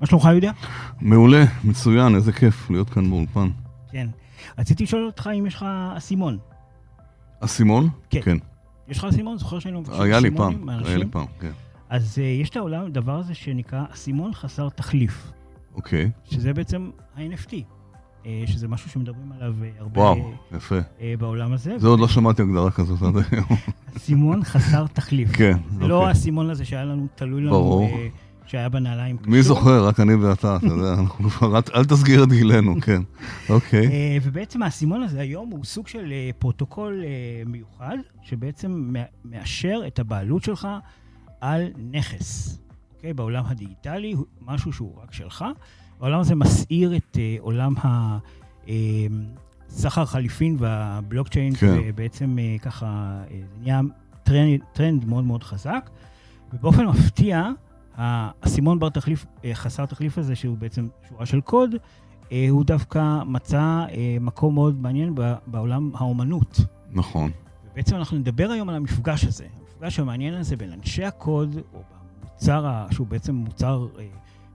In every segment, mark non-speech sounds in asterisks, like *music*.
מה שלומך, יהודה? מעולה, מצוין, איזה כיף להיות כאן באולפן. כן. רציתי לשאול אותך אם יש לך אסימון. אסימון? כן. כן. יש לך אסימון? זוכר שהיינו מבקשים היה לי פעם, היה לי פעם, כן. אז uh, יש את העולם, דבר הזה שנקרא אסימון חסר תחליף. אוקיי. שזה בעצם ה-NFT. אה, שזה משהו שמדברים עליו אה, הרבה וואו, יפה. בעולם הזה. זה עוד לא שמעתי הגדרה כזאת עד היום. אסימון חסר תחליף. כן, זה לא אוקיי. האסימון הזה שהיה לנו, תלוי לנו. ברור. שהיה בנעליים קשור. מי זוכר? רק אני ואתה, אתה יודע, *laughs* אנחנו כבר, אל תסגיר את גילנו, כן. אוקיי. אה, ובעצם האסימון הזה היום הוא סוג של אה, פרוטוקול אה, מיוחד, שבעצם מאשר את הבעלות שלך על נכס. אוקיי? בעולם הדיגיטלי, משהו שהוא רק שלך. העולם הזה מסעיר את עולם ה... סחר חליפין והבלוקצ'יין, כן. ובעצם ככה, נהיה טרנד, טרנד מאוד מאוד חזק. ובאופן מפתיע, האסימון בר תחליף, אה, חסר תחליף הזה, שהוא בעצם שורה של קוד, אה, הוא דווקא מצא אה, מקום מאוד מעניין בעולם האומנות. נכון. ובעצם אנחנו נדבר היום על המפגש הזה, המפגש המעניין הזה בין אנשי הקוד, או במוצר, שהוא בעצם מוצר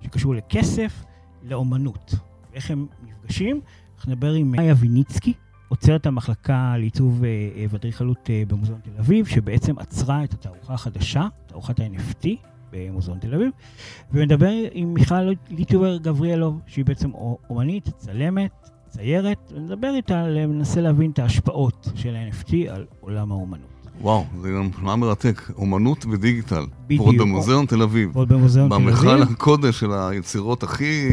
שקשור לכסף, לאומנות. ואיך הם נפגשים? אנחנו נדבר עם מאיה ויניצקי, עוצרת המחלקה לעיצוב ואדריכלות במוזיאון תל אביב, שבעצם עצרה את התערוכה החדשה, תערוכת ה-NFT, במוזיאון תל אביב, ומדבר עם מיכל ליטובר גבריאלוב, שהיא בעצם אומנית, צלמת, ציירת, ונדבר איתה, מנסה להבין את ההשפעות של ה-NFT על עולם האומנות. וואו, זה גם מה מרתק, אומנות ודיגיטל. בדיוק. ועוד במוזיאון תל אביב. ועוד במוזיאון תל אביב. במכל הקודש של היצירות הכי,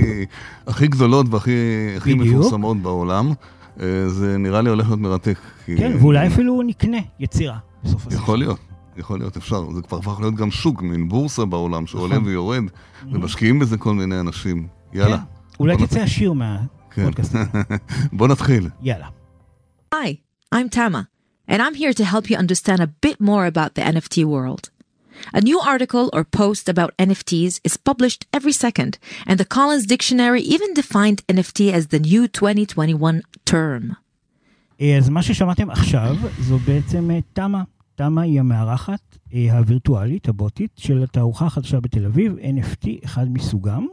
הכי גדולות והכי הכי מפורסמות בעולם. אה, זה נראה לי הולך להיות מרתק. כן, ואולי אפילו נקנה יצירה בסוף הסוף. יכול להיות. יכול להיות אפשר, זה כבר הפך להיות גם שוק, מין בורסה בעולם שעולה נכון. ויורד, ומשקיעים בזה כל מיני אנשים. יאללה. כן. אולי תצא עשיר מהפודקאסט. בוא נתחיל. יאללה. Hi, I'm Tama, and I'm here to help you understand a bit more about the NFT world. A new article or post about NFTs is published every second, and the Collins Dictionary even defined NFT as the new 2021 term. אז מה ששמעתם עכשיו זו בעצם תמה תמה היא המארחת אה, הווירטואלית, הבוטית, של התערוכה החדשה בתל אביב, NFT, אחד מסוגם.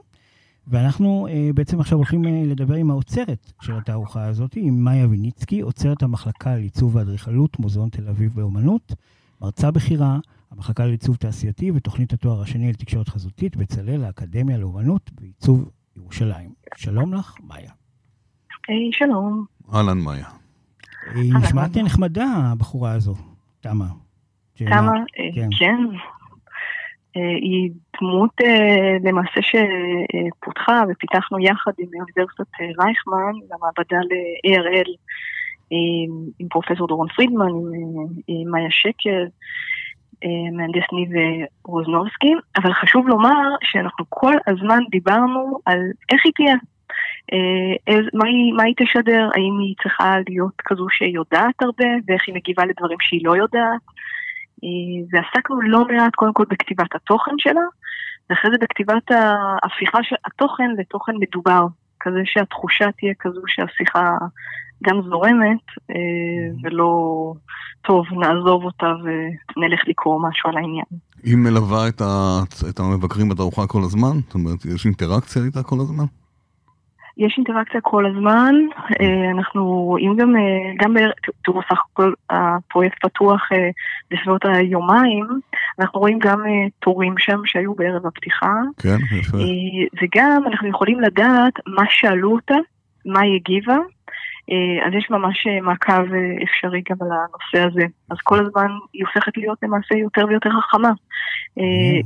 ואנחנו אה, בעצם עכשיו הולכים אה, לדבר עם האוצרת של התערוכה הזאת, עם מאיה ויניצקי, עוצרת המחלקה לעיצוב ואדריכלות, מוזיאון תל אביב באומנות, מרצה בכירה, המחלקה לעיצוב תעשייתי ותוכנית התואר השני לתקשורת חזותית, בצלאל האקדמיה לאומנות ועיצוב ירושלים. שלום לך, מאיה. היי, שלום. אהלן, מאיה. היא נשמעת נחמדה, הבחורה הזו. תמה. תמה, אה, כן. כן. אה, היא דמות אה, למעשה שפותחה ופיתחנו יחד עם אוניברסיטת רייכמן למעבדה ל-ARL עם פרופסור דורון פרידמן, עם מאיה שקל, מהנדס ניב רוזנובסקי, אבל חשוב לומר שאנחנו כל הזמן דיברנו על איך היא תהיה, אה, מה, היא, מה היא תשדר, האם היא צריכה להיות כזו שיודעת הרבה, ואיך היא מגיבה לדברים שהיא לא יודעת. אה, ועסקנו לא מעט קודם כל בכתיבת התוכן שלה, ואחרי זה בכתיבת ההפיכה של התוכן לתוכן מדובר, כזה שהתחושה תהיה כזו שהשיחה גם זורמת, אה, mm-hmm. ולא, טוב, נעזוב אותה ונלך לקרוא משהו על העניין. היא מלווה את, ה... את המבקרים בתערוכה כל הזמן? זאת אומרת, יש אינטראקציה איתה כל הזמן? יש אינטראקציה כל הזמן, אה, אנחנו רואים גם, אה, גם תראו סך הכל הפרויקט פתוח אה, בסביבות היומיים, אנחנו רואים גם תורים שם שהיו בערב הפתיחה. כן, יפה. וגם אנחנו יכולים לדעת מה שאלו אותה, מה היא הגיבה, אז יש ממש מעקב אפשרי גם על הנושא הזה. אז כל הזמן היא הופכת להיות למעשה יותר ויותר חכמה.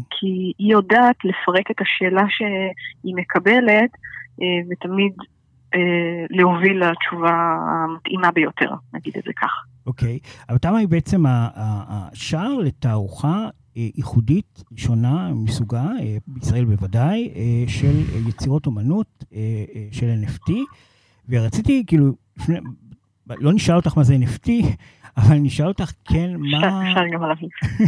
כי היא יודעת לפרק את השאלה שהיא מקבלת ותמיד אה, להוביל לתשובה המתאימה ביותר, נגיד את זה כך. אוקיי. אבל תמה היא בעצם השער לתערוכה אה, ייחודית, שונה מסוגה, בישראל בוודאי, של יצירות אומנות, של NFT, ורציתי, כאילו, לא נשאל אותך מה זה NFT, אבל אני אשאל אותך, כן, מה... אפשר גם עליו.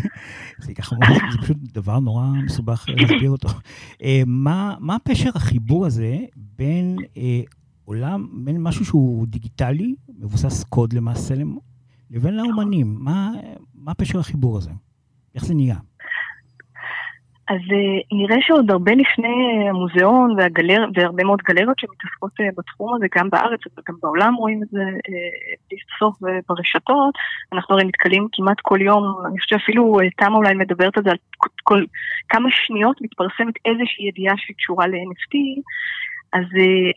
*laughs* זה ככה, זה פשוט דבר נורא מסובך להסביר אותו. אה, מה פשר החיבור הזה בין אה, עולם, בין משהו שהוא דיגיטלי, מבוסס קוד למעשה, לבין לאומנים? מה פשר החיבור הזה? איך זה נהיה? אז uh, נראה שעוד הרבה לפני המוזיאון והגלר... והרבה מאוד גלריות שמתעסקות uh, בתחום הזה, גם בארץ וגם בעולם רואים את זה בלי סוף ברשתות, אנחנו הרי נתקלים כמעט כל יום, אני חושבת שאפילו תמה אולי מדברת על זה, על כל כמה שניות מתפרסמת איזושהי ידיעה שקשורה ל-NFT, אז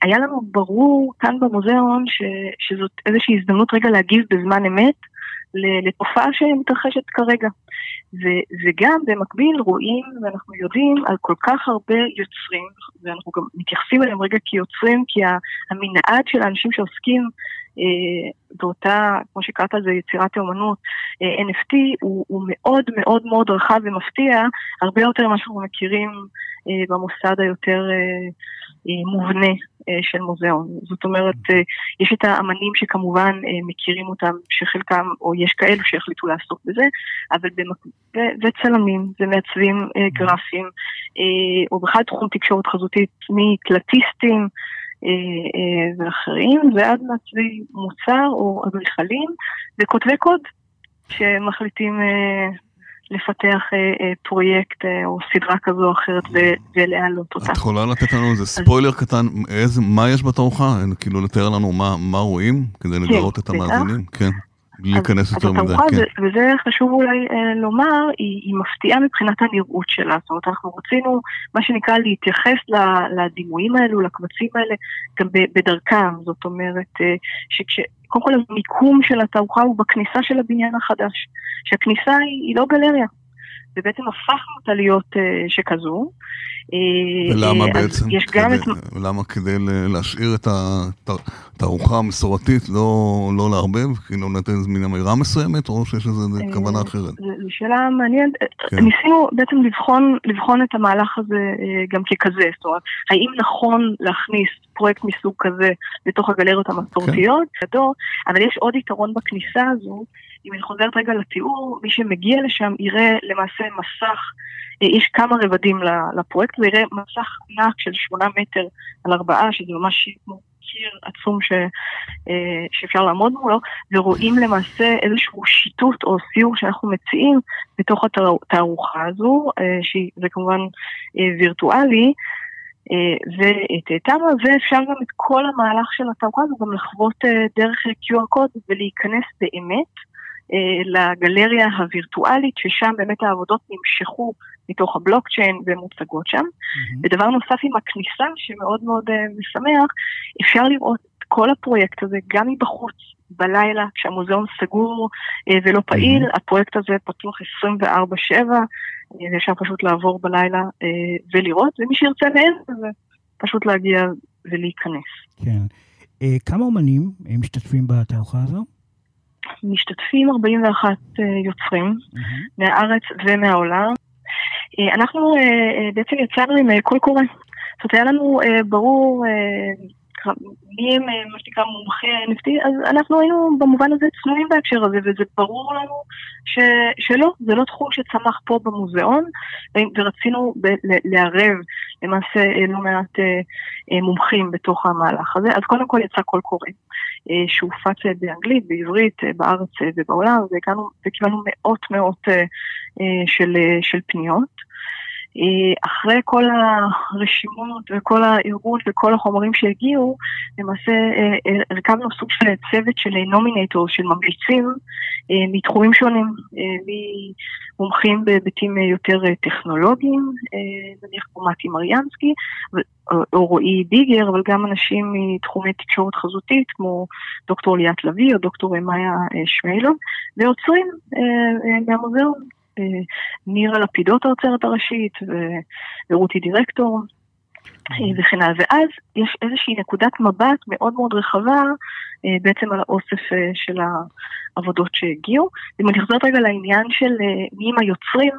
היה לנו ברור כאן במוזיאון ש, שזאת איזושהי הזדמנות רגע להגיב בזמן אמת לתופעה שמתרחשת כרגע. וגם במקביל רואים ואנחנו יודעים על כל כך הרבה יוצרים, ואנחנו גם מתייחסים אליהם רגע כיוצרים, כי המנעד של האנשים שעוסקים באותה, כמו שקראת לזה, יצירת האומנות, אה, NFT, הוא, הוא מאוד מאוד מאוד רחב ומפתיע, הרבה יותר ממה שאנחנו מכירים אה, במוסד היותר אה, אה, מובנה אה, של מוזיאון. זאת אומרת, אה, יש את האמנים שכמובן מכירים אותם, שחלקם, או יש כאלו שהחליטו לעסוק בזה, אבל במק... וצלמים ומעצבים גרפיים, או בכלל תחום תקשורת חזותית, מקלטיסטים ואחרים, ועד מעצבי מוצר או אדריכלים וכותבי קוד שמחליטים לפתח אה, אה, פרויקט אה, או סדרה כזו או אחרת ולהעלות אותה. את יכולה לתת לנו איזה ספוילר קטן, מה יש בתערוכה? כאילו לתאר לנו מה, מה רואים כדי כן, לגרות את המאזינים? כן. להיכנס יותר מדי, כן. וזה חשוב אולי אה, לומר, היא, היא מפתיעה מבחינת הנראות שלה. זאת אומרת, אנחנו רצינו, מה שנקרא, להתייחס לדימויים האלו, לקבצים האלה, גם בדרכם. זאת אומרת, אה, שכש... קודם כל המיקום של התערוכה הוא בכניסה של הבניין החדש. שהכניסה היא, היא לא גלריה, ובעצם הפכנו אותה להיות uh, שכזו. אה, ולמה בעצם? יש גם כדי, את... למה כדי להשאיר את התערוכה המסורתית, לא, לא לערבב? כאילו לתת איזה מין אמירה מסוימת, או שיש אה, כוונה אחרת? זו שאלה מעניינת. כן. ניסינו בעצם לבחון, לבחון את המהלך הזה גם ככזה. זאת אומרת, האם נכון להכניס פרויקט מסוג כזה לתוך הגלריות המסורתיות? כן. אבל יש עוד יתרון בכניסה הזו. אם אני חוזרת רגע לתיאור, מי שמגיע לשם יראה למעשה מסך, אה, יש כמה רבדים לפרויקט, הוא יראה מסך ענק של שמונה מטר על ארבעה, שזה ממש כמו קיר עצום ש, אה, שאפשר לעמוד מולו, ורואים למעשה איזשהו שיטוט או סיור שאנחנו מציעים בתוך התערוכה הזו, אה, שזה כמובן וירטואלי. ואת תמה, ואפשר גם את כל המהלך של התערוכה הזו גם לחוות דרך QR קוד ולהיכנס באמת לגלריה הווירטואלית, ששם באמת העבודות נמשכו מתוך הבלוקצ'יין ומוצגות שם. Mm-hmm. ודבר נוסף עם הכניסה, שמאוד מאוד uh, משמח, אפשר לראות את כל הפרויקט הזה גם מבחוץ, בלילה, כשהמוזיאון סגור uh, ולא פעיל, mm-hmm. הפרויקט הזה פתוח 24/7, uh, אפשר פשוט לעבור בלילה ולראות, ומי שירצה מעבר לזה, פשוט להגיע ולהיכנס. כן. כמה אומנים משתתפים בתערוכה הזו? משתתפים 41 אה, יוצרים mm-hmm. מהארץ ומהעולם. אה, אנחנו אה, בעצם יצרנו עם קול קורא. זאת אומרת, היה לנו ברור מי הם מה שנקרא מומחי ה-NFT, אז אנחנו היינו במובן הזה צנועים בהקשר הזה, וזה ברור לנו ש, שלא, זה לא תחום שצמח פה במוזיאון, ורצינו ב- לערב למעשה לא מעט מומחים בתוך המהלך הזה. אז קודם כל יצא קול קורא. אה, שהופץ באנגלית, בעברית, אה, בארץ אה, ובעולם, והגענו, וקיבלנו מאות מאות של, של פניות. אחרי כל הרשימות וכל הארגון וכל החומרים שהגיעו, למעשה הרכבנו סוג של צוות של נומינטור, של ממליצים מתחומים שונים, ממומחים בהיבטים יותר טכנולוגיים, נניח כמו מתי מריאנסקי, או רועי ביגר, אבל גם אנשים מתחומי תקשורת חזותית, כמו דוקטור ליאת לביא או דוקטור מאיה אה, שמיילון, ועוצרים אה, אה, מהמוזיאון. נירה לפידות האוצרת הראשית, ורותי דירקטור, וכן הלאה. ואז יש איזושהי נקודת מבט מאוד מאוד רחבה בעצם על האוסף של העבודות שהגיעו. אם אני חוזרת רגע לעניין של מי הם היוצרים,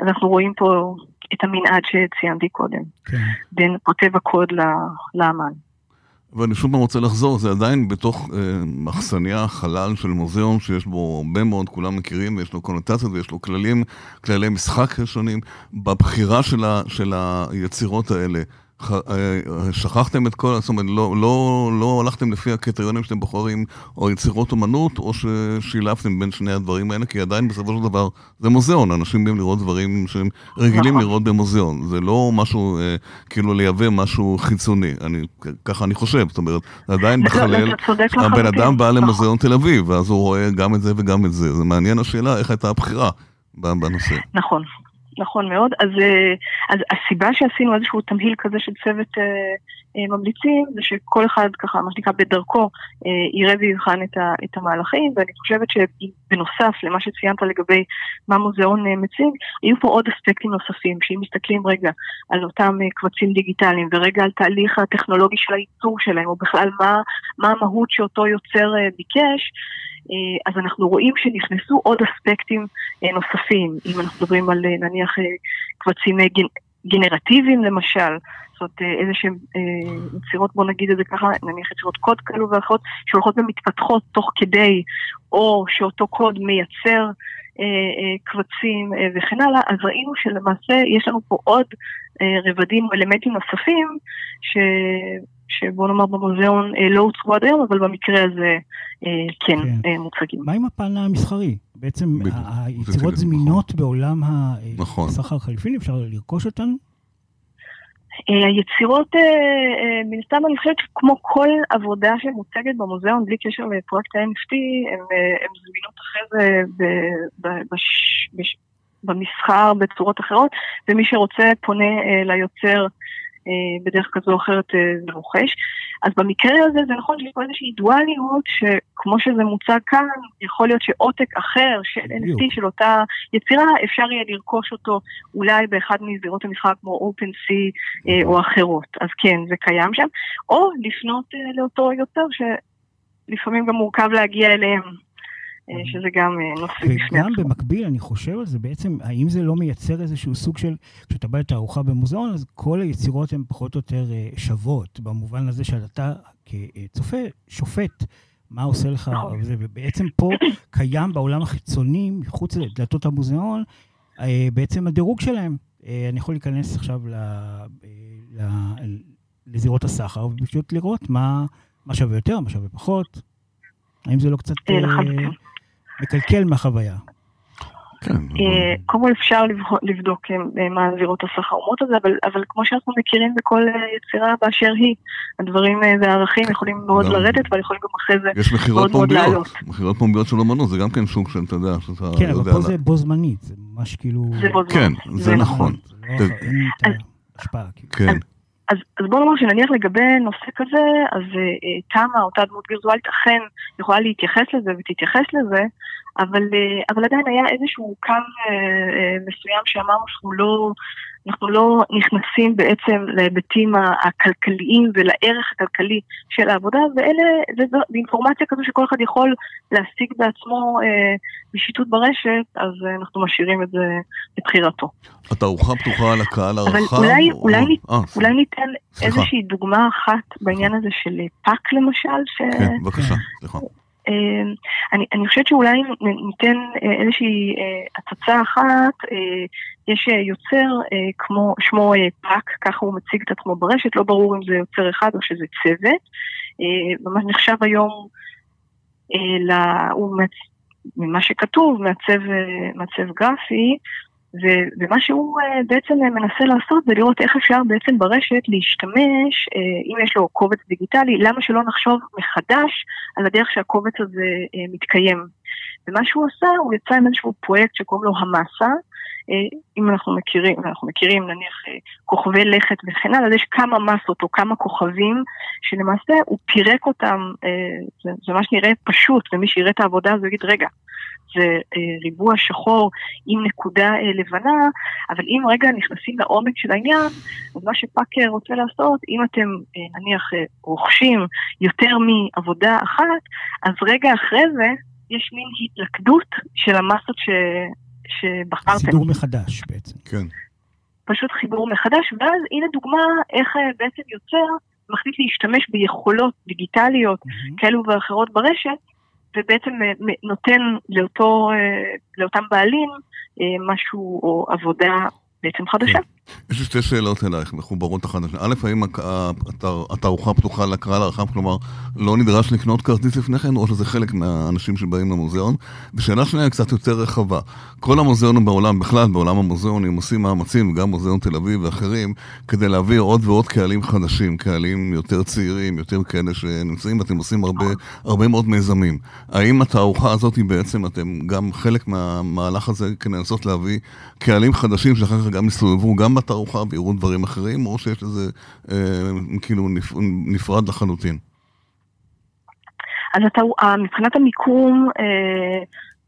אז אנחנו רואים פה את המנעד שציינתי קודם, כן. בין כותב הקוד לאמן. ואני שוב פעם רוצה לחזור, זה עדיין בתוך אה, מחסניה, חלל של מוזיאון שיש בו הרבה מאוד, כולם מכירים, ויש לו קונוטציות ויש לו כללים, כללי משחק שונים. בבחירה של, ה, של היצירות האלה, שכחתם את כל, זאת אומרת, לא, לא, לא הלכתם לפי הקריטריונים שאתם בוחרים, או יצירות אומנות, או ששילבתם בין שני הדברים האלה, כי עדיין בסופו של דבר זה מוזיאון, אנשים באים לראות דברים שהם רגילים נכון. לראות במוזיאון. זה לא משהו, אה, כאילו לייבא משהו חיצוני, אני, ככה אני חושב, זאת אומרת, עדיין בחלל, הבן אדם בא נכון. למוזיאון תל אביב, ואז הוא רואה גם את זה וגם את זה. זה מעניין השאלה איך הייתה הבחירה בנושא. נכון. נכון מאוד. אז, אה, אז הסיבה שעשינו איזשהו תמהיל כזה של צוות אה, אה, ממליצים, זה שכל אחד ככה, מה שנקרא, בדרכו אה, יראה ויבחן את, ה, את המהלכים, ואני חושבת שבנוסף למה שציינת לגבי מה מוזיאון אה, מציג, היו פה עוד אספקטים נוספים, שאם מסתכלים רגע על אותם אה, קבצים דיגיטליים, ורגע על תהליך הטכנולוגי של הייצור שלהם, או בכלל מה, מה המהות שאותו יוצר אה, ביקש, אז אנחנו רואים שנכנסו עוד אספקטים אה, נוספים, אם אנחנו מדברים על אה, נניח קבצים גנרטיביים למשל, זאת אומרת איזה שהם יצירות, בוא נגיד את זה ככה, נניח יצירות קוד כאלו ואחרות, שהולכות ומתפתחות תוך כדי, או שאותו קוד מייצר קבצים וכן הלאה, אז ראינו שלמעשה יש לנו פה עוד רבדים או אלמנטים נוספים, ש... שבוא נאמר במוזיאון אה, לא הוצגו עד היום, אבל במקרה הזה אה, כן, כן. אה, מוצגים. מה עם הפן המסחרי? בעצם היצירות זמינות בעולם נכון. הסחר החליפיני, אפשר לרכוש אותן? היצירות, מן הסתם אני חושבת שכמו כל עבודה שמוצגת במוזיאון, בלי קשר לפרויקט ה-NFT, הן זמינות אחרי זה במסחר בצורות אחרות, ומי שרוצה פונה ליוצר בדרך כזו או אחרת זה אה, רוכש. אז במקרה הזה זה נכון שיש פה איזושהי דואליות שכמו שזה מוצג כאן, יכול להיות שעותק אחר של NFT של אותה יצירה, אפשר יהיה לרכוש אותו אולי באחד מזירות המשחק כמו OpenSea אה, או אחרות. אז כן, זה קיים שם. או לפנות לאותו יוצר שלפעמים גם מורכב להגיע אליהם. אה, שזה גם אה, נושא בפני עצמו. וגם במקביל, אני חושב על זה בעצם, האם זה לא מייצר איזשהו סוג של, כשאתה בא לתערוכה במוזיאון, אז כל היצירות הן פחות או יותר אה, שוות, במובן הזה שאתה כצופה שופט. מה עושה לך, נכון. ובעצם פה *coughs* קיים בעולם החיצוני, מחוץ לדלתות המוזיאון, בעצם הדירוג שלהם. אני יכול להיכנס עכשיו ל, ל, לזירות הסחר, ופשוט לראות מה, מה שווה יותר, מה שווה פחות. האם זה לא קצת... מקלקל מהחוויה. כן. אה, קודם כל אפשר לבדוק אה, מה זירות הסחרומות הזה, אבל, אבל כמו שאנחנו מכירים בכל אה, יצירה באשר היא, הדברים והערכים יכולים מאוד לרדת, אבל יכולים גם אחרי זה מאוד מאוד לעלות. יש מכירות פומביות של אמנות, זה גם כן סוג של, אתה יודע, שאתה כן, אבל פה זה בו זמנית, זה ממש כאילו... זה בו זמנית. כן, זה נכון. לא ההשפעה. כאילו. כן. אז, אז בוא נאמר שנניח לגבי נושא כזה, אז uh, תמה, אותה דמות וירטואלית, אכן יכולה להתייחס לזה ותתייחס לזה, אבל, uh, אבל עדיין היה איזשהו קו uh, uh, מסוים שאמרנו שאנחנו לא, אנחנו לא נכנסים בעצם להיבטים הכלכליים ולערך הכלכלי של העבודה, ואלה, זו אינפורמציה כזו שכל אחד יכול להשיג בעצמו אה, בשיטוט ברשת, אז אה, אנחנו משאירים את זה לבחירתו. התערוכה פתוחה לקהל הרחב? אבל אולי, או... אולי, או... אה, אולי ניתן סליחה. איזושהי דוגמה אחת בעניין הזה של Pak למשל, ש... כן, בבקשה, סליחה. אמ, אני, אני חושבת שאולי ניתן אה, איזושהי אה, הצצה אחת, אה, יש יוצר כמו, שמו Pak, ככה הוא מציג את עצמו ברשת, לא ברור אם זה יוצר אחד או שזה צוות, ממש נחשב היום, הוא ממה שכתוב, מעצב גרפי, ו- ומה שהוא uh, בעצם uh, מנסה לעשות זה לראות איך אפשר בעצם ברשת להשתמש, uh, אם יש לו קובץ דיגיטלי, למה שלא נחשוב מחדש על הדרך שהקובץ הזה uh, מתקיים. ומה שהוא עשה, הוא יצא עם איזשהו פרויקט שקוראים לו המסה, uh, אם אנחנו מכירים, אנחנו מכירים נניח uh, כוכבי לכת וכן הלאה, אז יש כמה מסות או כמה כוכבים, שלמעשה הוא פירק אותם, uh, זה, זה ממש נראה פשוט, ומי שיראה את העבודה הזו יגיד, רגע, זה אה, ריבוע שחור עם נקודה אה, לבנה, אבל אם רגע נכנסים לעומק של העניין, אז מה שפאקר רוצה לעשות, אם אתם אה, נניח רוכשים יותר מעבודה אחת, אז רגע אחרי זה יש מין התלכדות של המסות ש... שבחרתם. סידור מחדש בעצם. כן. פשוט חיבור מחדש, ואז הנה דוגמה איך בעצם יוצר מחליט להשתמש ביכולות דיגיטליות mm-hmm. כאלו ואחרות ברשת, ובעצם אה, נותן לאותו, אה, לאותם בעלים אה, משהו או עבודה בעצם חדשה. יש לי שתי שאלות אלייך, מחוברות אחת לשנייה. א', האם התערוכה פתוחה לקהל הרחב, כלומר, לא נדרש לקנות כרטיס לפני כן, או שזה חלק מהאנשים שבאים למוזיאון? ושאלה שנייה קצת יותר רחבה. כל המוזיאונים בעולם, בכלל בעולם המוזיאונים, עושים מאמצים, גם מוזיאון תל אביב ואחרים, כדי להביא עוד ועוד קהלים חדשים, קהלים יותר צעירים, יותר כאלה שנמצאים, ואתם עושים הרבה, הרבה מאוד מיזמים. האם התערוכה הזאת היא בעצם, אתם גם חלק מהמהלך הזה, כדי לנסות להביא קהלים חדשים, שאחר כך גם יסתובבו גם בתערוכה ויראו דברים אחרים, או שיש לזה אה, כאילו נפרד לחלוטין? אז אתה, מבחינת המיקום, אה,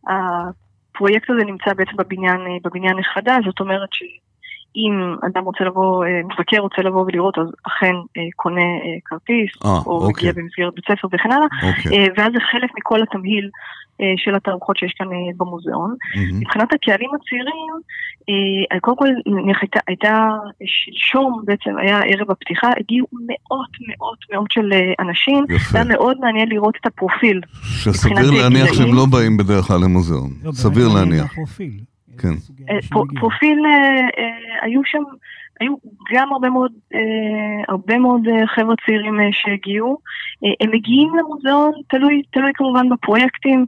הפרויקט הזה נמצא בעצם בבניין, אה, בבניין החדש, זאת אומרת שאם אדם רוצה לבוא, אה, מבקר רוצה לבוא ולראות, אז אכן אה, קונה אה, כרטיס, אה, או אוקיי. מגיע במסגרת בית ספר וכן הלאה, אוקיי. ואז זה חלק מכל התמהיל של התערוכות שיש כאן במוזיאון. מהמם. מבחינת הקהלים הצעירים, קודם כל נניח הייתה, הייתה שלשום בעצם היה ערב הפתיחה, הגיעו מאות מאות מאות של אנשים, יפה. היה מאוד מעניין לראות את הפרופיל. שסביר להניח גילאים. שהם לא באים בדרך כלל למוזיאון. לא, סביר להניח. כן. אה. פרופיל, אה, אה, היו שם, היו גם הרבה מאוד, הרבה מאוד חבר'ה צעירים שהגיעו. הם מגיעים למוזיאון, תלוי, תלוי כמובן בפרויקטים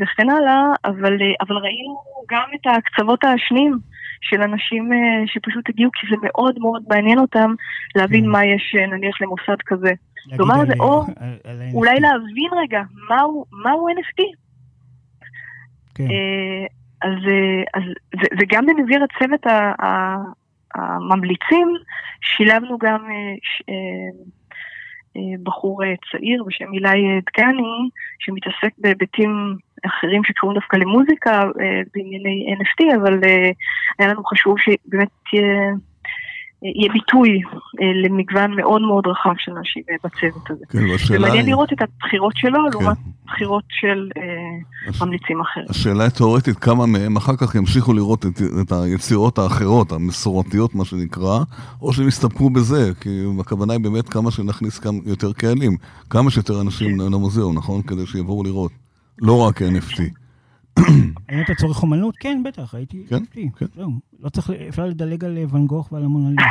וכן הלאה, אבל, אבל ראינו גם את הקצוות השניים. של אנשים שפשוט הגיעו כי זה מאוד מאוד מעניין אותם להבין כן. מה יש נניח למוסד כזה. כלומר, זה או על- על ה- אולי להבין רגע מהו, מהו NFT. כן. אז, אה, אז ו- וגם במסגרת צוות הממליצים, שילבנו גם אה, ש- אה, בחור צעיר בשם אילי דגני, שמתעסק בהיבטים אחרים שקשורים דווקא למוזיקה בענייני NFT, אבל היה לנו חשוב שבאמת תהיה... יהיה ביטוי אה, למגוון מאוד מאוד רחב של אנשים אה, בצוות הזה. כן, זה והשאלה מעניין היא... לראות את הבחירות שלו כן. לעומת בחירות של אה, הש- ממליצים אחרים. השאלה היא תאורטית, כמה מהם אחר כך ימשיכו לראות את, את היצירות האחרות, המסורתיות מה שנקרא, או שהם יסתפקו בזה, כי הכוונה היא באמת כמה שנכניס כמה יותר קהלים, כמה שיותר אנשים כן. למוזיאון, נכון? כדי שיבואו לראות. לא רק NFT. האם אתה צורך אומנות? כן, בטח, הייתי... כן. כן. לא צריך, אפשר לדלג על אה, ואן גוך ועל המונליזה.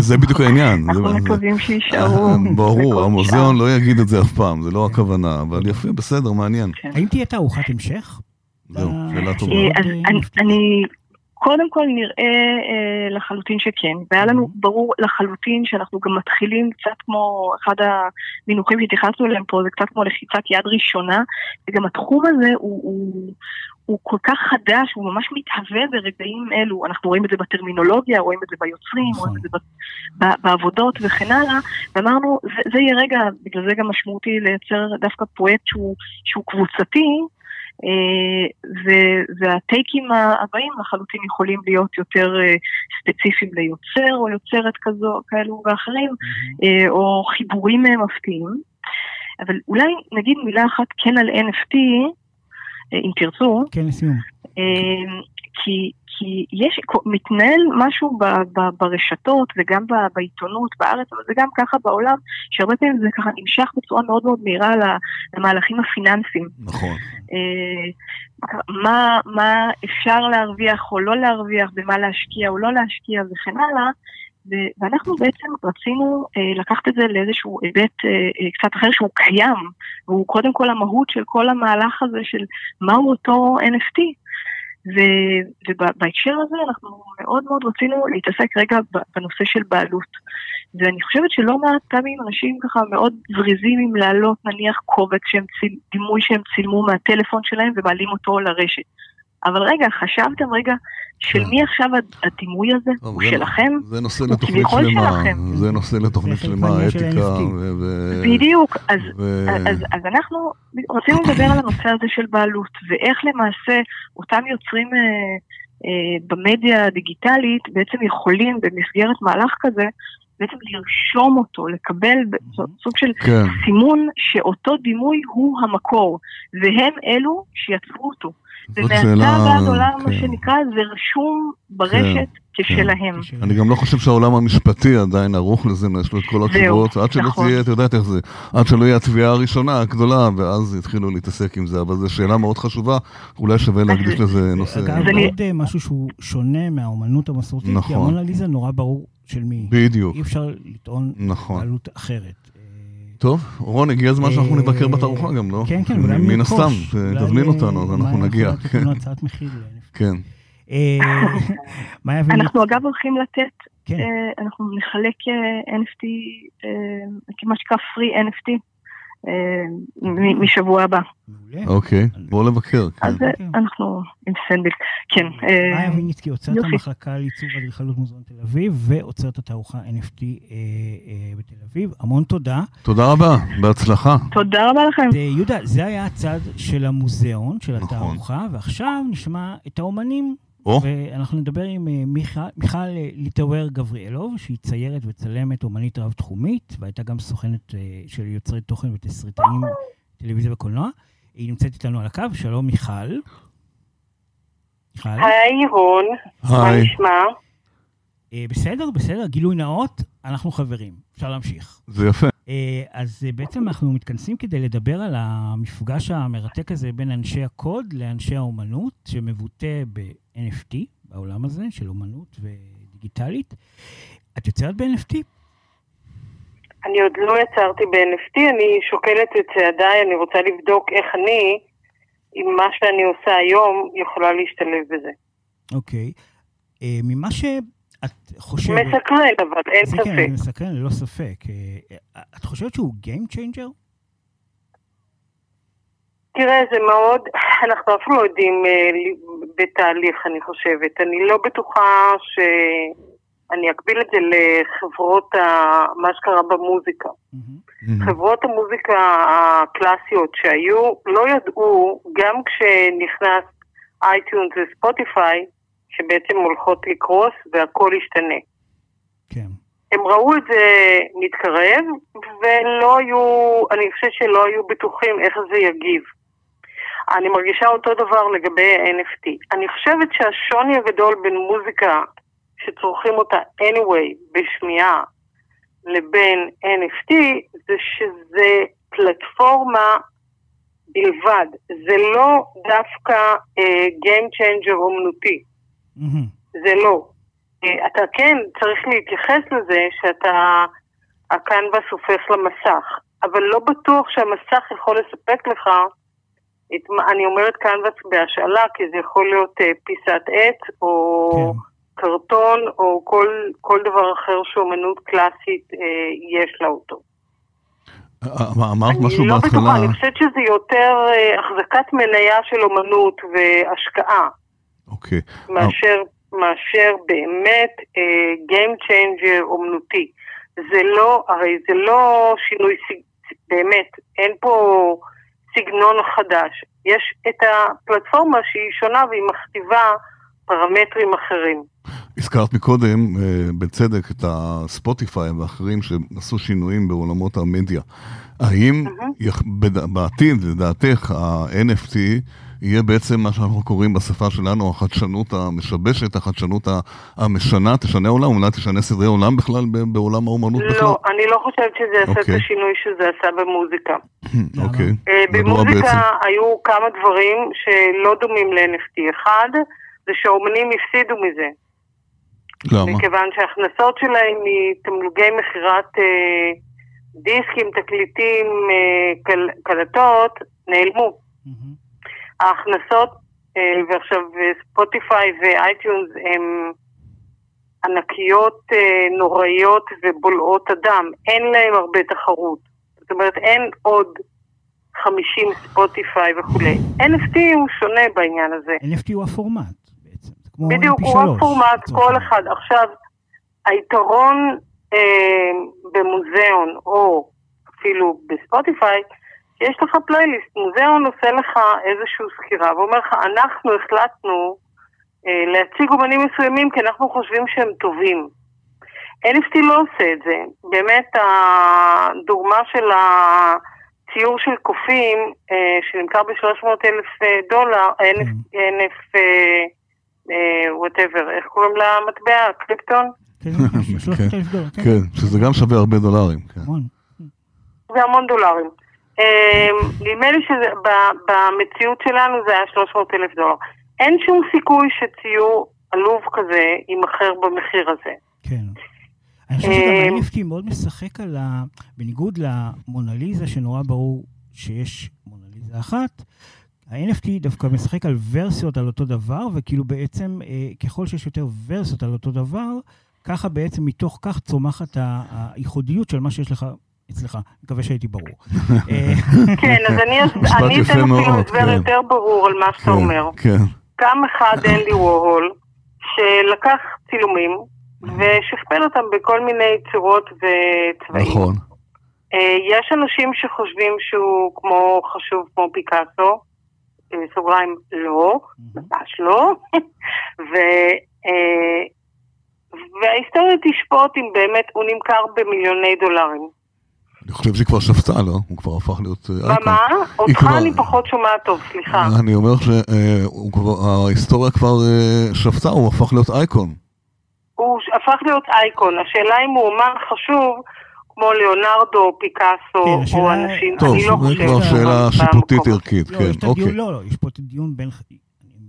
*laughs* זה בדיוק העניין. אנחנו מקווים שיישארו. *laughs* ברור, המוזיאון. לא יגיד את זה אף פעם, זה לא הכוונה, אבל יפה, בסדר, מעניין. כן. האם תהיה תערוכת המשך? זהו, שאלה טובה. אה, אה. אני קודם כל נראה אה, לחלוטין שכן, והיה לנו Mhm. ברור לחלוטין שאנחנו גם מתחילים קצת כמו אחד המינוחים שהתייחסנו אליהם פה, זה קצת כמו לחיצת יד ראשונה, וגם התחום הזה הוא... הוא הוא כל כך חדש, הוא ממש מתהווה ברגעים אלו. אנחנו רואים את זה בטרמינולוגיה, רואים את זה ביוצרים, נכון. רואים את זה ב- ב- בעבודות וכן הלאה, ואמרנו, זה, זה יהיה רגע, בגלל זה גם משמעותי לייצר דווקא פרויקט שהוא, שהוא קבוצתי, והטייקים הבאים לחלוטין יכולים להיות יותר אה, ספציפיים ליוצר או יוצרת כזו, כאלו ואחרים. אה, או חיבורים אה, מפתיעים. אבל אולי נגיד מילה אחת כן על NFT, אה, אם תרצו, כן, לסיום. אה, כי, כי יש, מתנהל משהו ב, ב, ברשתות וגם ב, בעיתונות בארץ, אבל זה גם ככה בעולם, שהרבה פעמים זה ככה נמשך בצורה מאוד מאוד מהירה למהלכים הפיננסיים. נכון. אה, מה, מה אפשר להרוויח או לא להרוויח, במה להשקיע או לא להשקיע וכן הלאה. ואנחנו בעצם רצינו אה, לקחת את זה לאיזשהו היבט אה, אה, קצת אחר שהוא קיים, והוא קודם כל המהות של כל המהלך הזה של מהו אותו NFT. ובהקשר הזה אנחנו מאוד מאוד רצינו להתעסק רגע בנושא של בעלות. ואני חושבת שלא מעט פעמים אנשים ככה מאוד זריזים עם להעלות נניח קובץ שהם ציל, דימוי שהם צילמו מהטלפון שלהם ומעלים אותו לרשת. אבל רגע, חשבתם רגע, של כן. מי עכשיו הד- הדימוי הזה? טוב, הוא זה- שלכם? זה נושא לתוכנית שלמה. זה נושא לתוכנית שלמה, אתיקה. ו- בדיוק. אז אנחנו רצינו לדבר על הנושא הזה של בעלות, ואיך למעשה אותם יוצרים אה, אה, במדיה הדיגיטלית בעצם יכולים במסגרת מהלך כזה בעצם לרשום אותו, לקבל סוג של כן. סימון שאותו דימוי הוא המקור, והם אלו שיצרו אותו. ומעתה ועד עולם, מה כן. שנקרא, זה רשום ברשת כן. כשלהם. כן. אני גם לא חושב שהעולם המשפטי עדיין ערוך לזה, יש לו את כל התשובות, עד שלא נכון. תהיה, את יודעת איך זה, עד שלא יהיה התביעה הראשונה הגדולה, ואז יתחילו להתעסק עם זה, אבל זו שאלה מאוד חשובה, אולי שווה להקדיש לזה נושא. אגב, עוד אה, משהו שהוא שונה מהאומנות המסורתית, כי נכון. המונליזה נורא ברור של מי. בדיוק. אי אפשר לטעון נכון. בעלות אחרת. טוב, רון, הגיע הזמן שאנחנו אה, נבקר בתערוכה גם, לא? כן, כן, אולי מן הסתם, תזמין אותנו, אז אנחנו נגיע. *laughs* מחיר. כן. אה, *laughs* אנחנו אגב הולכים לתת, כן. אה, אנחנו נחלק NFT, מה שנקרא free NFT. משבוע הבא. אוקיי, בואו לבקר. אז כן. אנחנו עם סנדל, כן. מאיה ויניצקי, עוצרת המחלקה לעיצוב אדריכלות מוזיאון תל אביב, ועוצרת התערוכה NFT בתל אביב. המון תודה. תודה רבה, בהצלחה. תודה רבה לכם. יהודה, זה היה הצד של המוזיאון, של נכון. התערוכה, ועכשיו נשמע את האומנים. או. ואנחנו נדבר עם אה, מיכל, מיכל אה, ליטאוור גבריאלוב, שהיא ציירת וצלמת אומנית רב-תחומית, והייתה גם סוכנת אה, של יוצרי תוכן ותסריטאים, טלוויזיה וקולנוע. היא נמצאת איתנו על הקו, שלום מיכל. מיכל. היי רון, מה נשמע? בסדר, בסדר, גילוי נאות, אנחנו חברים, אפשר להמשיך. זה יפה. אז בעצם אנחנו מתכנסים כדי לדבר על המפגש המרתק הזה בין אנשי הקוד לאנשי האומנות, שמבוטא ב... NFT בעולם הזה של אומנות ודיגיטלית. את יוצרת ב-NFT? אני עוד לא יצרתי ב-NFT, אני שוקלת את צעדיי, אני רוצה לבדוק איך אני, עם מה שאני עושה היום, יכולה להשתלב בזה. אוקיי. Uh, ממה שאת חושבת... מסקרן, אבל אין ספק. כן, מסקרן, ללא ספק. Uh, את חושבת שהוא Game Changer? תראה, זה מאוד, אנחנו אפילו לא יודעים אה, בתהליך, אני חושבת. אני לא בטוחה ש... אני אקביל את זה לחברות, ה... מה שקרה במוזיקה. Mm-hmm. חברות המוזיקה הקלאסיות שהיו, לא ידעו, גם כשנכנס iTunes ו Spotify, שבעצם הולכות לקרוס והכל ישתנה. כן. הם ראו את זה מתקרב, ולא היו, אני חושבת שלא היו בטוחים איך זה יגיב. אני מרגישה אותו דבר לגבי ה-NFT. אני חושבת שהשוני הגדול בין מוזיקה שצורכים אותה anyway בשמיעה לבין NFT זה שזה פלטפורמה בלבד. זה לא דווקא uh, Game Changer אומנותי. Mm-hmm. זה לא. Uh, אתה כן צריך להתייחס לזה שאתה, הקנבס הופך למסך, אבל לא בטוח שהמסך יכול לספק לך את, אני אומרת קנבס בהשאלה, כי זה יכול להיות uh, פיסת עץ, או כן. קרטון, או כל, כל דבר אחר שאומנות קלאסית uh, יש לה אותו. אה, אמרת משהו לא בהתחלה... בטוחה, אני חושבת שזה יותר החזקת מניה של אומנות והשקעה. אוקיי. מאשר, מאשר באמת uh, Game Changer אומנותי. זה לא, הרי זה לא שינוי, באמת, אין פה... סגנון חדש. יש את הפלטפורמה שהיא שונה והיא מכתיבה פרמטרים אחרים. הזכרת מקודם, אה, בצדק, את הספוטיפיי ואחרים שעשו שינויים בעולמות המדיה. האם mm-hmm. בעתיד, לדעתך, ה-NFT יהיה בעצם מה שאנחנו קוראים בשפה שלנו החדשנות המשבשת, החדשנות המשנה, תשנה עולם, אולי תשנה סדרי עולם בכלל בעולם האומנות לא, בכלל? לא, אני לא חושבת שזה יעשה okay. את אוקיי. השינוי שזה עשה במוזיקה. *clears throat* אוקיי. Okay. אה, במוזיקה היו כמה דברים שלא דומים ל-NFT. אחד, זה שהאומנים הפסידו מזה. למה? מכיוון שההכנסות שלהם מתמלוגי מכירת אה, דיסקים, תקליטים, אה, קל, קלטות, נעלמו. Mm-hmm. ההכנסות, אה, ועכשיו ספוטיפיי ואייטיונס הם ענקיות אה, נוראיות ובולעות אדם. אין להם הרבה תחרות. זאת אומרת, אין עוד 50 ספוטיפיי וכולי. NFT הוא שונה בעניין הזה. NFT הוא הפורמט בעצם. בדיוק, הוא הפורמט, כל אחד. עכשיו, היתרון אה, במוזיאון, או אפילו בספוטיפיי, יש לך פלייליסט, מוזיאון עושה לך איזושהי סקירה ואומר לך, אנחנו החלטנו אה, להציג אומנים מסוימים כי אנחנו חושבים שהם טובים. NFT לא עושה את זה. באמת, הדוגמה של הציור של קופים, אה, שנמכר ב-300 אלף אה, דולר, NF, whatever, איך קוראים למטבע? קריפטון? כן, כן, *laughs* כן. כן, שזה גם שווה הרבה דולרים. זה המון דולרים. נדמה לי שבמציאות שלנו זה היה 300 אלף דולר. אין שום סיכוי שציור עלוב כזה יימכר במחיר הזה. כן. אני חושב שגם ה-NFT מאוד משחק על ה... בניגוד למונליזה, שנורא ברור שיש מונליזה אחת, ה-NFT דווקא משחק על ורסיות על אותו דבר, וכאילו בעצם אה, ככל שיש יותר ורסיות על אותו דבר, ככה בעצם מתוך כך צומחת הייחודיות של מה שיש לך אצלך, מקווה שהייתי ברור. *laughs* כן, אז אני אתן אפילו הסבר כן. יותר ברור על מה שאתה כן, אומר. כן. גם אחד *laughs* אנדי וורהול, שלקח צילומים ושכפל אותם בכל מיני צורות וצבעים. נכון. אה, יש אנשים שחושבים שהוא כמו חשוב כמו פיקאסו, אה, סוגריים לא, ממש לא, *laughs* ו, אה, וההיסטוריה תשפוט אם באמת הוא נמכר במיליוני דולרים. אני חושב שהיא כבר שפטה, לא? הוא כבר הפך להיות אייקון. מה? אותך אני פחות שומעת טוב, סליחה. אני אומר שההיסטוריה כבר שפטה, הוא הפך להיות אייקון. הוא הפך להיות אייקון. השאלה אם הוא אומן חשוב, כמו ליאונרדו, פיקאסו, כן, או אנשים, טוב, אני לא חושבת. טוב, זו כבר שאלה שיפוטית ערכית, לא, כן, אוקיי. לא, לא, יש פה דיון בין, אני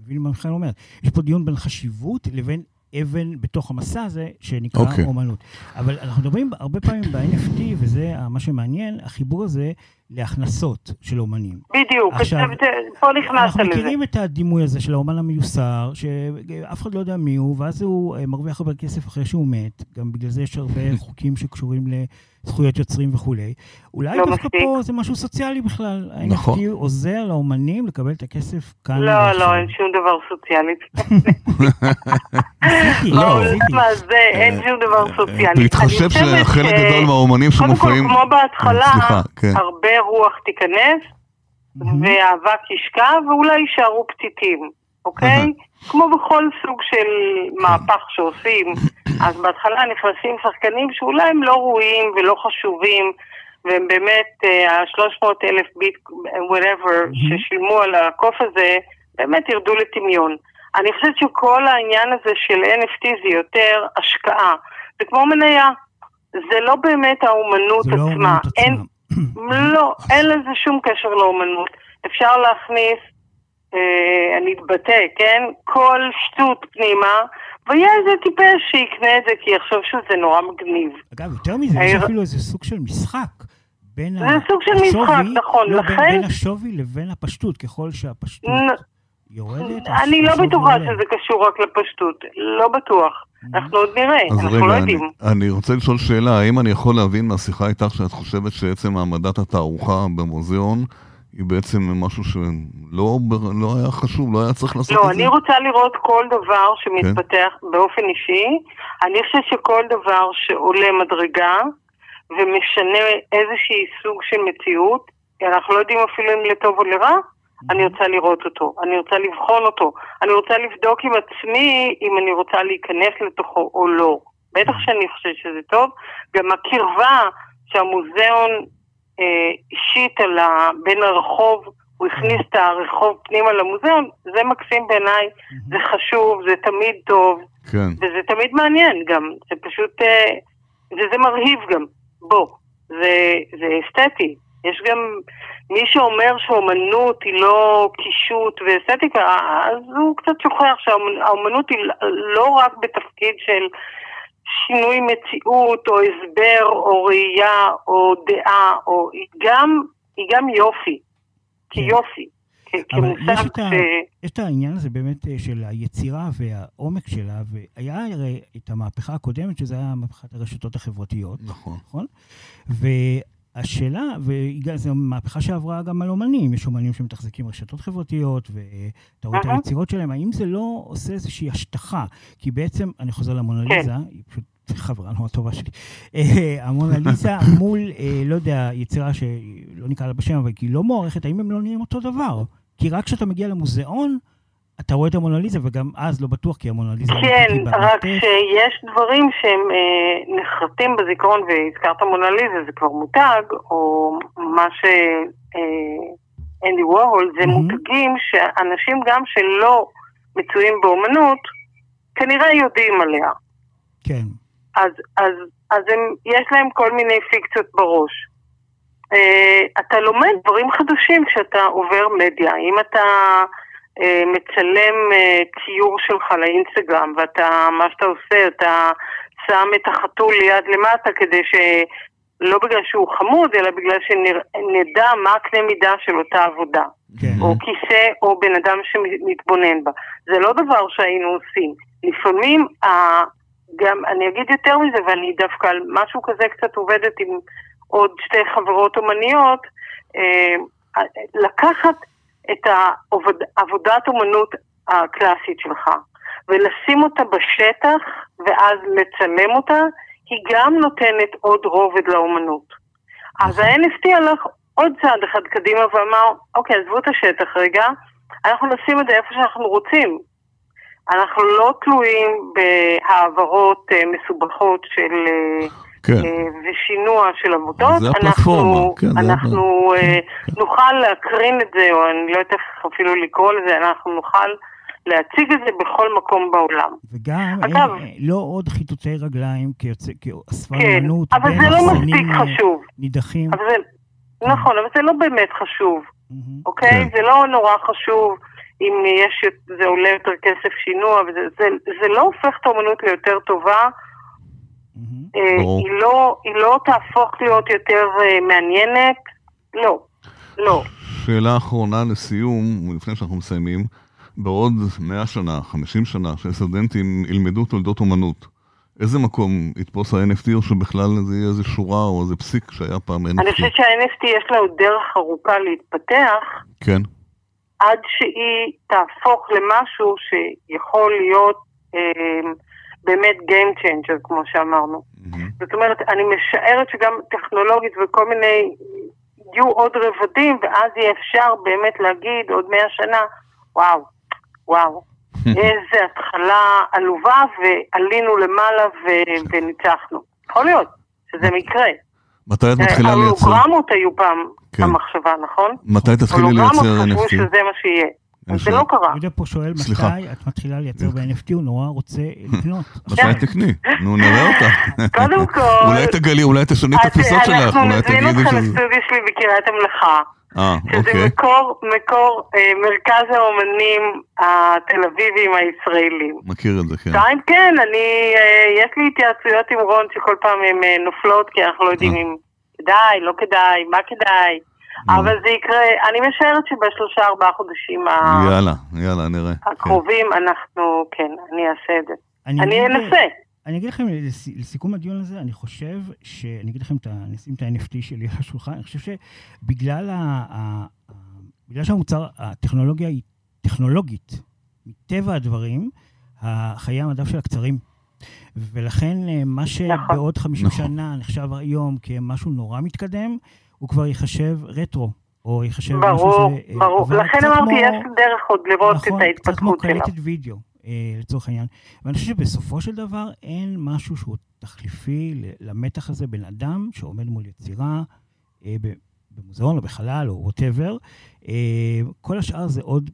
מבין מה מיכאל אומר, יש פה דיון בין חשיבות לבין אבן בתוך המסע הזה, שנקרא okay. אוקיי. אומנות. אבל אנחנו מדברים הרבה פעמים ב-NFT, וזה מה שמעניין, החיבור הזה להכנסות של אומנים. בדיוק, עכשיו, פה נכנסת לזה. אנחנו מכירים את הדימוי הזה של האומן המיוסר, שאף אחד לא יודע מי הוא, ואז הוא אה, מרוויח הרבה כסף אחרי שהוא מת, גם בגלל זה יש הרבה *laughs* חוקים שקשורים לזכויות יוצרים וכולי. אולי לא דווקא מספיק. פה זה משהו סוציאלי בכלל. נכון. ה-NFT עוזר לאומנים לקבל את הכסף כאן. לא, לא, אין שום דבר סוציאלי. *laughs* לא, מה זה, אין שום דבר אה, סוציאלי. בהתחשב שחלק גדול מהאומנים שמופיעים... קודם כל, כמו בהתחלה, כן. הרבה רוח תיכנס, והאבק ישקע, ואולי יישארו פתיתים, אוקיי? כמו בכל סוג של מהפך שעושים, *coughs* אז בהתחלה נכנסים שחקנים שאולי הם לא ראויים ולא חשובים, והם באמת, ה-300 אה, אלף ביט, whatever, ששילמו על הקוף הזה, באמת ירדו לטמיון. אני חושבת שכל העניין הזה של NFT זה יותר השקעה. זה כמו מניה, זה לא באמת האומנות זה לא עצמה. לא אין, *coughs* לא, אין לזה שום קשר לאומנות. אפשר להכניס, אה, אני אתבטא, כן? כל שטות פנימה, ויהיה איזה טיפש שיקנה את זה כי יחשוב שזה נורא מגניב. אגב, יותר מזה, יש אפילו איזה סוג של משחק. בין זה סוג של משחק, נכון. לא, לכן... בין השווי לבין הפשטות, ככל שהפשטות... יורדת? אני לא בטוחה שזה קשור רק לפשטות, לא בטוח. אנחנו עוד נראה, אנחנו לא יודעים. אני רוצה לשאול שאלה, האם אני יכול להבין מהשיחה איתך שאת חושבת שעצם העמדת התערוכה במוזיאון היא בעצם משהו שלא לא היה חשוב, לא היה צריך לעשות לא, את זה? לא, אני רוצה לראות כל דבר שמתפתח כן? באופן אישי. אני חושבת שכל דבר שעולה מדרגה ומשנה איזשהי סוג של מציאות, אנחנו לא יודעים אפילו אם לטוב או לרע, אני רוצה לראות אותו, אני רוצה לבחון אותו, אני רוצה לבדוק עם עצמי אם אני רוצה להיכנס לתוכו או לא. בטח שאני חושבת שזה טוב. גם הקרבה שהמוזיאון אישית על ה... בין הרחוב, הוא הכניס את הרחוב פנימה למוזיאון, זה מקסים בעיניי, זה חשוב, זה תמיד טוב, כן. וזה תמיד מעניין גם, זה פשוט, אה, וזה מרהיב גם, בוא, זה, זה אסתטי. יש גם מי שאומר שאומנות היא לא קישוט ואסתטיקה, אז הוא קצת שוכח שהאומנות היא לא רק בתפקיד של שינוי מציאות או הסבר או ראייה או דעה, או היא גם, היא גם יופי, כן. כיופי. אבל יש את, ה... יש את העניין הזה באמת אה, של היצירה והעומק שלה, והיה הרי את המהפכה הקודמת, שזה היה מהפכת הרשתות החברתיות. נכון. נכון? השאלה, וזו מהפכה שעברה גם על אומנים, יש אומנים שמתחזקים רשתות חברתיות, ואתה רואה את היצירות שלהם, האם זה לא עושה איזושהי השטחה? כי בעצם, אני חוזר למונליזה, כן. היא פשוט חברה נורא טובה שלי. אה, המונליזה *laughs* מול, אה, לא יודע, יצירה שלא נקרא לה בשם, אבל היא לא מוערכת, האם הם לא נראים אותו דבר? כי רק כשאתה מגיע למוזיאון, אתה רואה את המונליזה, וגם אז לא בטוח, כי המונליזה... כן, רק שיש דברים שהם אה, נחרטים בזיכרון, והזכרת מונליזה, זה כבר מותג, או מה ש... אה, אנדי וורהול, זה mm-hmm. מותגים שאנשים גם שלא מצויים באומנות, כנראה יודעים עליה. כן. אז, אז, אז הם, יש להם כל מיני פיקציות בראש. Uh, אתה לומד דברים חדשים כשאתה עובר מדיה. אם אתה מצלם uh, ציור שלך לאינסטגרם, ואתה, מה שאתה עושה, אתה שם את החתול ליד למטה כדי ש... לא בגלל שהוא חמוד, אלא בגלל שנדע מה הקנה מידה של אותה עבודה. כן. או כיסא או בן אדם שמתבונן בה. זה לא דבר שהיינו עושים. לפעמים, גם, אני אגיד יותר מזה, ואני דווקא על משהו כזה קצת עובדת עם עוד שתי חברות אומניות, אה, לקחת את העבודת אומנות הקלאסית שלך ולשים אותה בשטח ואז לצלם אותה, היא גם נותנת עוד רובד לאומנות. אז נכון. ה-NFT הלך עוד צעד אחד קדימה ואמר, אוקיי, עזבו את השטח רגע, אנחנו נשים את זה איפה שאנחנו רוצים. אנחנו לא תלויים בהעברות uh, מסובכות של... כן. uh, ושינוע של עבודות. זה הפלטפורמה, אנחנו, כן. אנחנו זה... uh, נוכל להקרין את זה, או אני לא יודעת איך אפילו לקרוא לזה, אנחנו נוכל להציג את זה בכל מקום בעולם. וגם, אגב, אין, לא עוד חיטוטי רגליים כאספה כן, אמנות, אבל זה לא מספיק חשוב. נידחים. אבל זה, נכון, אבל זה לא באמת חשוב, אוקיי? כן. זה לא נורא חשוב. אם יש, זה עולה יותר כסף שינוע, וזה, זה, זה לא הופך את האומנות ליותר טובה. Mm-hmm. היא, לא, היא לא תהפוך להיות יותר אה, מעניינת, לא, לא. שאלה אחרונה לסיום, לפני שאנחנו מסיימים. בעוד 100 שנה, 50 שנה, שסטודנטים ילמדו תולדות אומנות, איזה מקום יתפוס ה-NFT, או שבכלל זה יהיה איזה שורה או איזה פסיק שהיה פעם NFT? אני חושבת שה-NFT יש לה עוד דרך ארוכה להתפתח. כן. עד שהיא תהפוך למשהו שיכול להיות אה, באמת Game Changer, כמו שאמרנו. Mm-hmm. זאת אומרת, אני משערת שגם טכנולוגית וכל מיני, יהיו עוד רבדים, ואז יהיה אפשר באמת להגיד עוד מאה שנה, וואו, וואו, *laughs* איזה התחלה עלובה, ועלינו למעלה ו- *laughs* וניצחנו. יכול להיות שזה מקרה. מתי את מתחילה לייצר? ההולוגרמות היו פעם כן. המחשבה, נכון? מתי תתחילי לייצר NFT? הולוגרמות חשבו שזה מה שיהיה. זה לא קרה. יהודה פה שואל מתי את מתחילה לייצר ב-NFT, הוא נורא רוצה לקנות. *laughs* מתי תקני? נו, נראה אותך. *laughs* קודם *laughs* כל... אולי תגלי, אולי תשני את התפיסות שלך, אולי תגידי אנחנו נזמין אותך לסטודיו שלי בקריית המלאכה. אה, אוקיי. שזה מקור, מקור אה, מרכז האומנים התל אביביים הישראלים. מכיר את זה, כן. שתיים, כן, אני, אה, יש לי התייעצויות עם רון שכל פעם הן אה, נופלות, כי אנחנו לא יודעים אה. אם כדאי, לא כדאי, מה כדאי. אבל זה יקרה, אני משערת שבשלושה ארבעה חודשים יאללה, יאללה, נראה. כן. הקרובים כן. אנחנו, כן, אני אעשה את זה. אני, אני אנסה. אני אגיד לכם, לסיכום הדיון הזה, אני חושב ש... אני אגיד לכם, אני אשים את ה-NFT שלי *laughs* על השולחן, אני חושב שבגלל ה... ה... בגלל שהמוצר, הטכנולוגיה היא טכנולוגית, מטבע הדברים, חיי המדף שלה קצרים. ולכן אה, מה שבעוד 50 נכון. שנה נחשב היום כמשהו נורא מתקדם, הוא כבר ייחשב רטרו. או ייחשב משהו ש... ברור, ברור. לכן אמרתי, יש דרך עוד לראות נכון, את ההתפתחות שלה. נכון, קצת כמו קלטת וידאו. אה, לצורך העניין. ואני חושב שבסופו של דבר אין משהו שהוא תחליפי למתח הזה בין אדם שעומד מול יצירה אה, במוזיאון או בחלל או ווטאבר. אה, כל השאר זה עוד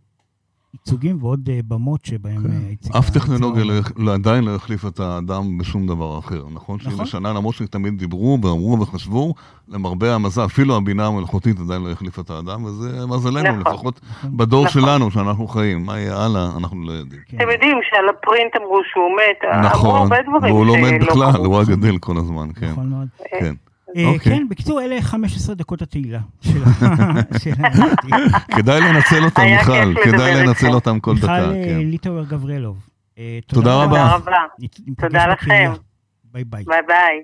ייצוגים ועוד uh, במות שבהם כן. uh, הציגה... אף טכנולוגיה לא, עדיין לא החליף את האדם בשום דבר אחר, נכון? נכון. שהיא משנה, למרות שתמיד דיברו ואמרו וחשבו, למרבה המזל, אפילו הבינה המלאכותית עדיין לא החליפה את האדם, וזה מזלנו, נכון. לפחות נכון. בדור נכון. שלנו, שאנחנו חיים. מה יהיה הלאה, אנחנו לא יודעים. כן. אתם יודעים שעל הפרינט אמרו שהוא מת, נכון, אמרו הרבה דברים והוא לא מת בכלל, הוא רק גדל כל הזמן, כן. נכון מאוד. כן. אה, אוקיי. כן, בקיצור, אלה 15 דקות התהילה של *laughs* כדאי לנצל אותם, מיכל, כדאי לנצל אותם כל דקה. מיכל אה, ליטאוור גבריאלוב. אה, תודה רבה. תודה לכם. ביי ביי. ביי ביי.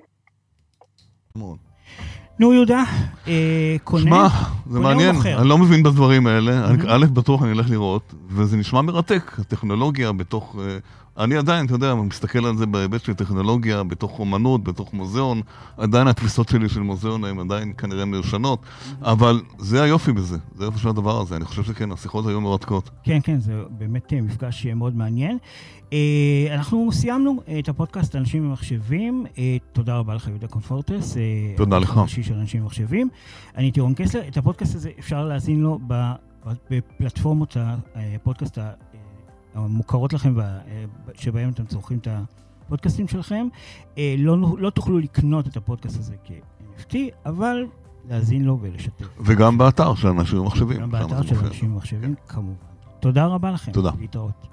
נו, יהודה, קונה. שמע. זה מעניין, אני לא מבין בדברים האלה. א', בטוח אני אלך לראות, וזה נשמע מרתק, הטכנולוגיה בתוך... אה, אני עדיין, אתה יודע, מסתכל על זה בהיבט של טכנולוגיה, בתוך אומנות, בתוך מוזיאון, עדיין התפיסות שלי של מוזיאון הן עדיין כנראה מיושנות, אבל זה היופי בזה, זה היופי של הדבר הזה, אני חושב שכן, השיחות היו מרתקות. כן, כן, זה באמת מפגש מאוד מעניין. אה, אנחנו סיימנו את הפודקאסט אנשים ומחשבים. אה, תודה רבה לך, יהודה קונפורטס. אה, תודה לך. ראשי של אנשים ומחשבים. אני טירון קסלר. את הפודקאסט הזה אפשר להאזין לו בפלטפורמות הפודקאסט המוכרות לכם, שבהם אתם צורכים את הפודקאסטים שלכם. לא, לא תוכלו לקנות את הפודקאסט הזה כ-NFT, אבל להאזין לו ולשתף. וגם באתר של אנשים ומחשבים. גם באתר של אנשים ומחשבים, כמובן. תודה רבה לכם. תודה. להתראות.